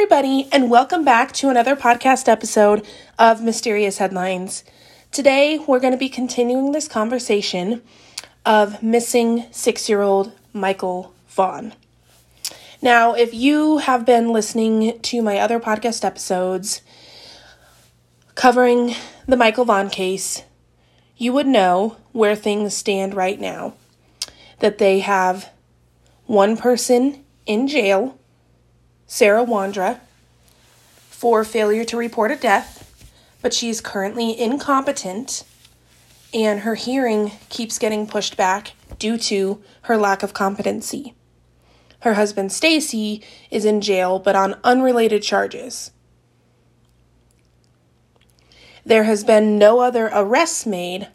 everybody, and welcome back to another podcast episode of Mysterious Headlines. Today, we're going to be continuing this conversation of missing six year old Michael Vaughn. Now, if you have been listening to my other podcast episodes covering the Michael Vaughn case, you would know where things stand right now. That they have one person in jail Sarah Wondra for failure to report a death, but she is currently incompetent and her hearing keeps getting pushed back due to her lack of competency. Her husband Stacy is in jail but on unrelated charges. There has been no other arrests made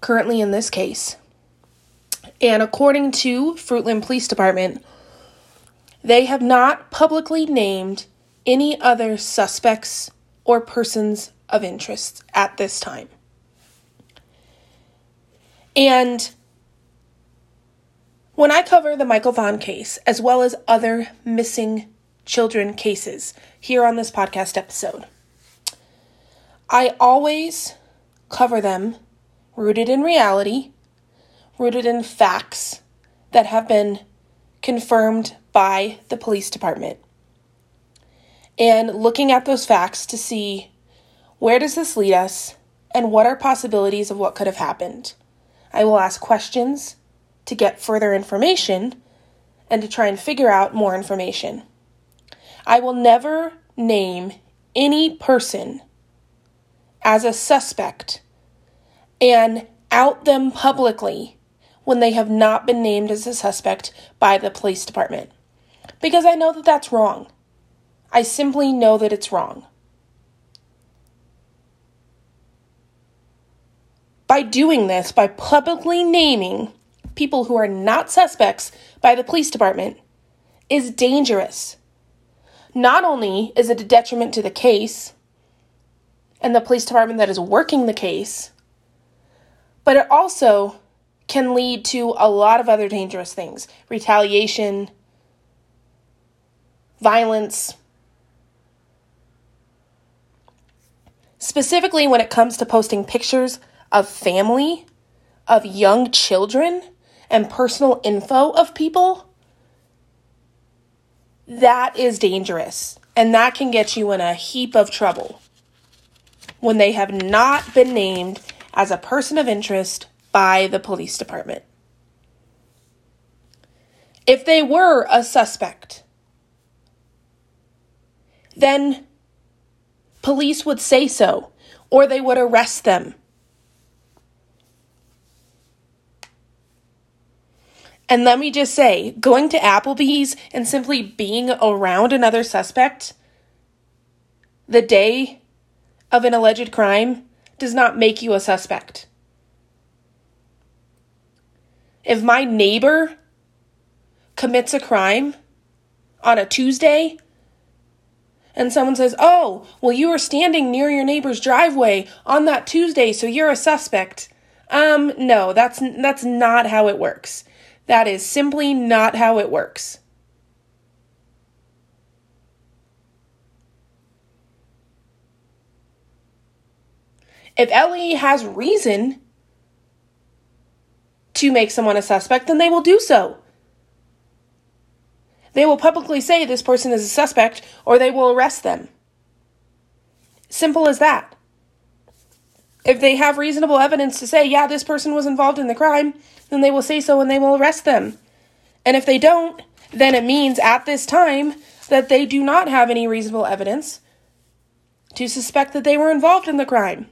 currently in this case. And according to Fruitland Police Department, they have not publicly named any other suspects or persons of interest at this time. And when I cover the Michael Vaughn case, as well as other missing children cases here on this podcast episode, I always cover them rooted in reality, rooted in facts that have been confirmed by the police department. And looking at those facts to see where does this lead us and what are possibilities of what could have happened. I will ask questions to get further information and to try and figure out more information. I will never name any person as a suspect and out them publicly when they have not been named as a suspect by the police department. Because I know that that's wrong. I simply know that it's wrong. By doing this, by publicly naming people who are not suspects by the police department, is dangerous. Not only is it a detriment to the case and the police department that is working the case, but it also can lead to a lot of other dangerous things retaliation, violence. Specifically, when it comes to posting pictures of family, of young children, and personal info of people, that is dangerous. And that can get you in a heap of trouble when they have not been named as a person of interest by the police department. If they were a suspect, then police would say so or they would arrest them. And let me just say, going to Applebee's and simply being around another suspect the day of an alleged crime does not make you a suspect. If my neighbor commits a crime on a Tuesday and someone says, "Oh, well you were standing near your neighbor's driveway on that Tuesday, so you're a suspect." Um no, that's that's not how it works. That is simply not how it works. If LE has reason to make someone a suspect, then they will do so. They will publicly say this person is a suspect or they will arrest them. Simple as that. If they have reasonable evidence to say, yeah, this person was involved in the crime, then they will say so and they will arrest them. And if they don't, then it means at this time that they do not have any reasonable evidence to suspect that they were involved in the crime.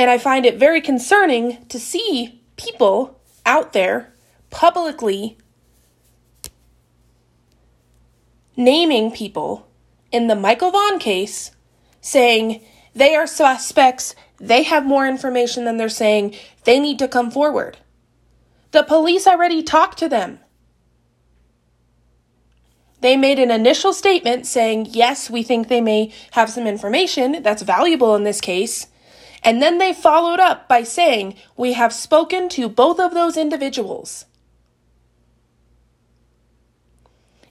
And I find it very concerning to see people out there publicly naming people in the Michael Vaughn case saying they are suspects, they have more information than they're saying, they need to come forward. The police already talked to them. They made an initial statement saying, yes, we think they may have some information that's valuable in this case. And then they followed up by saying, We have spoken to both of those individuals.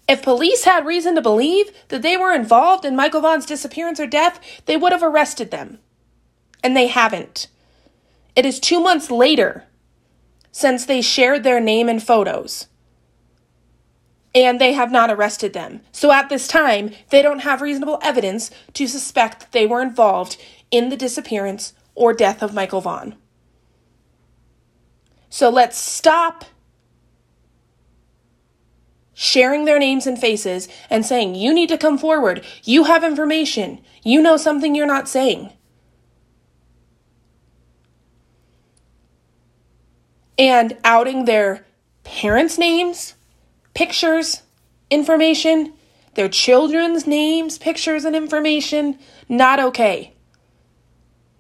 If police had reason to believe that they were involved in Michael Vaughn's disappearance or death, they would have arrested them. And they haven't. It is two months later since they shared their name and photos. And they have not arrested them. So at this time, they don't have reasonable evidence to suspect that they were involved in the disappearance or death of Michael Vaughn. So let's stop sharing their names and faces and saying, You need to come forward. You have information. You know something you're not saying. And outing their parents' names, pictures, information, their children's names, pictures, and information, not okay.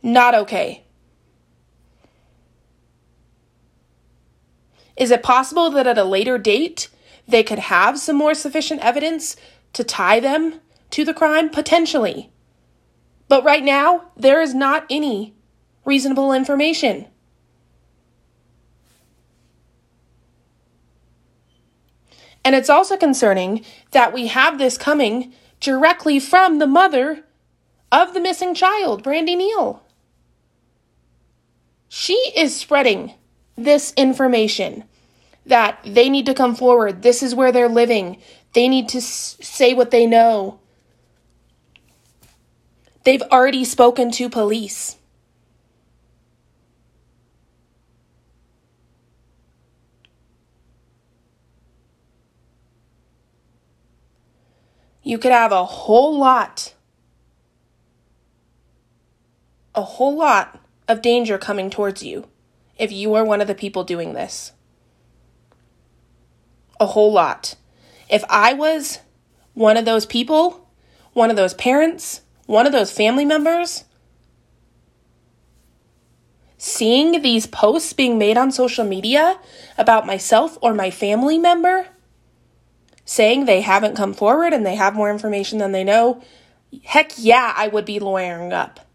Not okay. Is it possible that at a later date they could have some more sufficient evidence to tie them to the crime? Potentially. But right now, there is not any reasonable information. And it's also concerning that we have this coming directly from the mother of the missing child, Brandi Neal. She is spreading this information that they need to come forward. This is where they're living. They need to s- say what they know. They've already spoken to police. You could have a whole lot, a whole lot of danger coming towards you if you are one of the people doing this. A whole lot. If I was one of those people, one of those parents, one of those family members, seeing these posts being made on social media about myself or my family member saying they haven't come forward and they have more information than they know, heck yeah, I would be lawyering up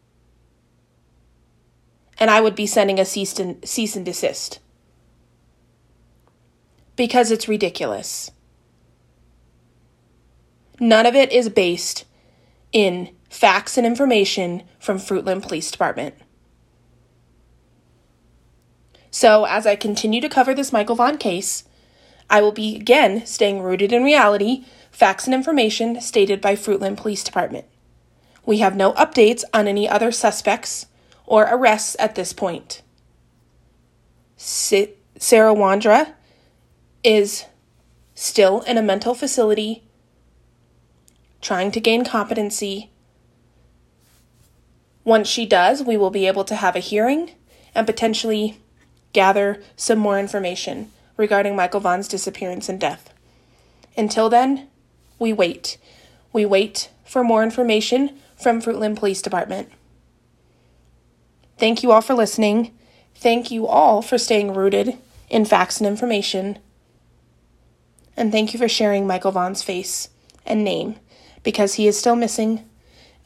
and I would be sending a cease and, cease and desist. Because it's ridiculous. None of it is based in facts and information from Fruitland Police Department. So, as I continue to cover this Michael Vaughn case, I will be again staying rooted in reality, facts and information stated by Fruitland Police Department. We have no updates on any other suspects or arrests at this point. Sarah Wondra is still in a mental facility trying to gain competency. Once she does, we will be able to have a hearing and potentially gather some more information regarding Michael Vaughn's disappearance and death. Until then, we wait. We wait for more information from Fruitland Police Department. Thank you all for listening. Thank you all for staying rooted in facts and information. And thank you for sharing Michael Vaughn's face and name because he is still missing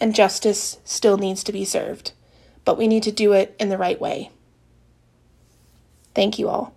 and justice still needs to be served. But we need to do it in the right way. Thank you all.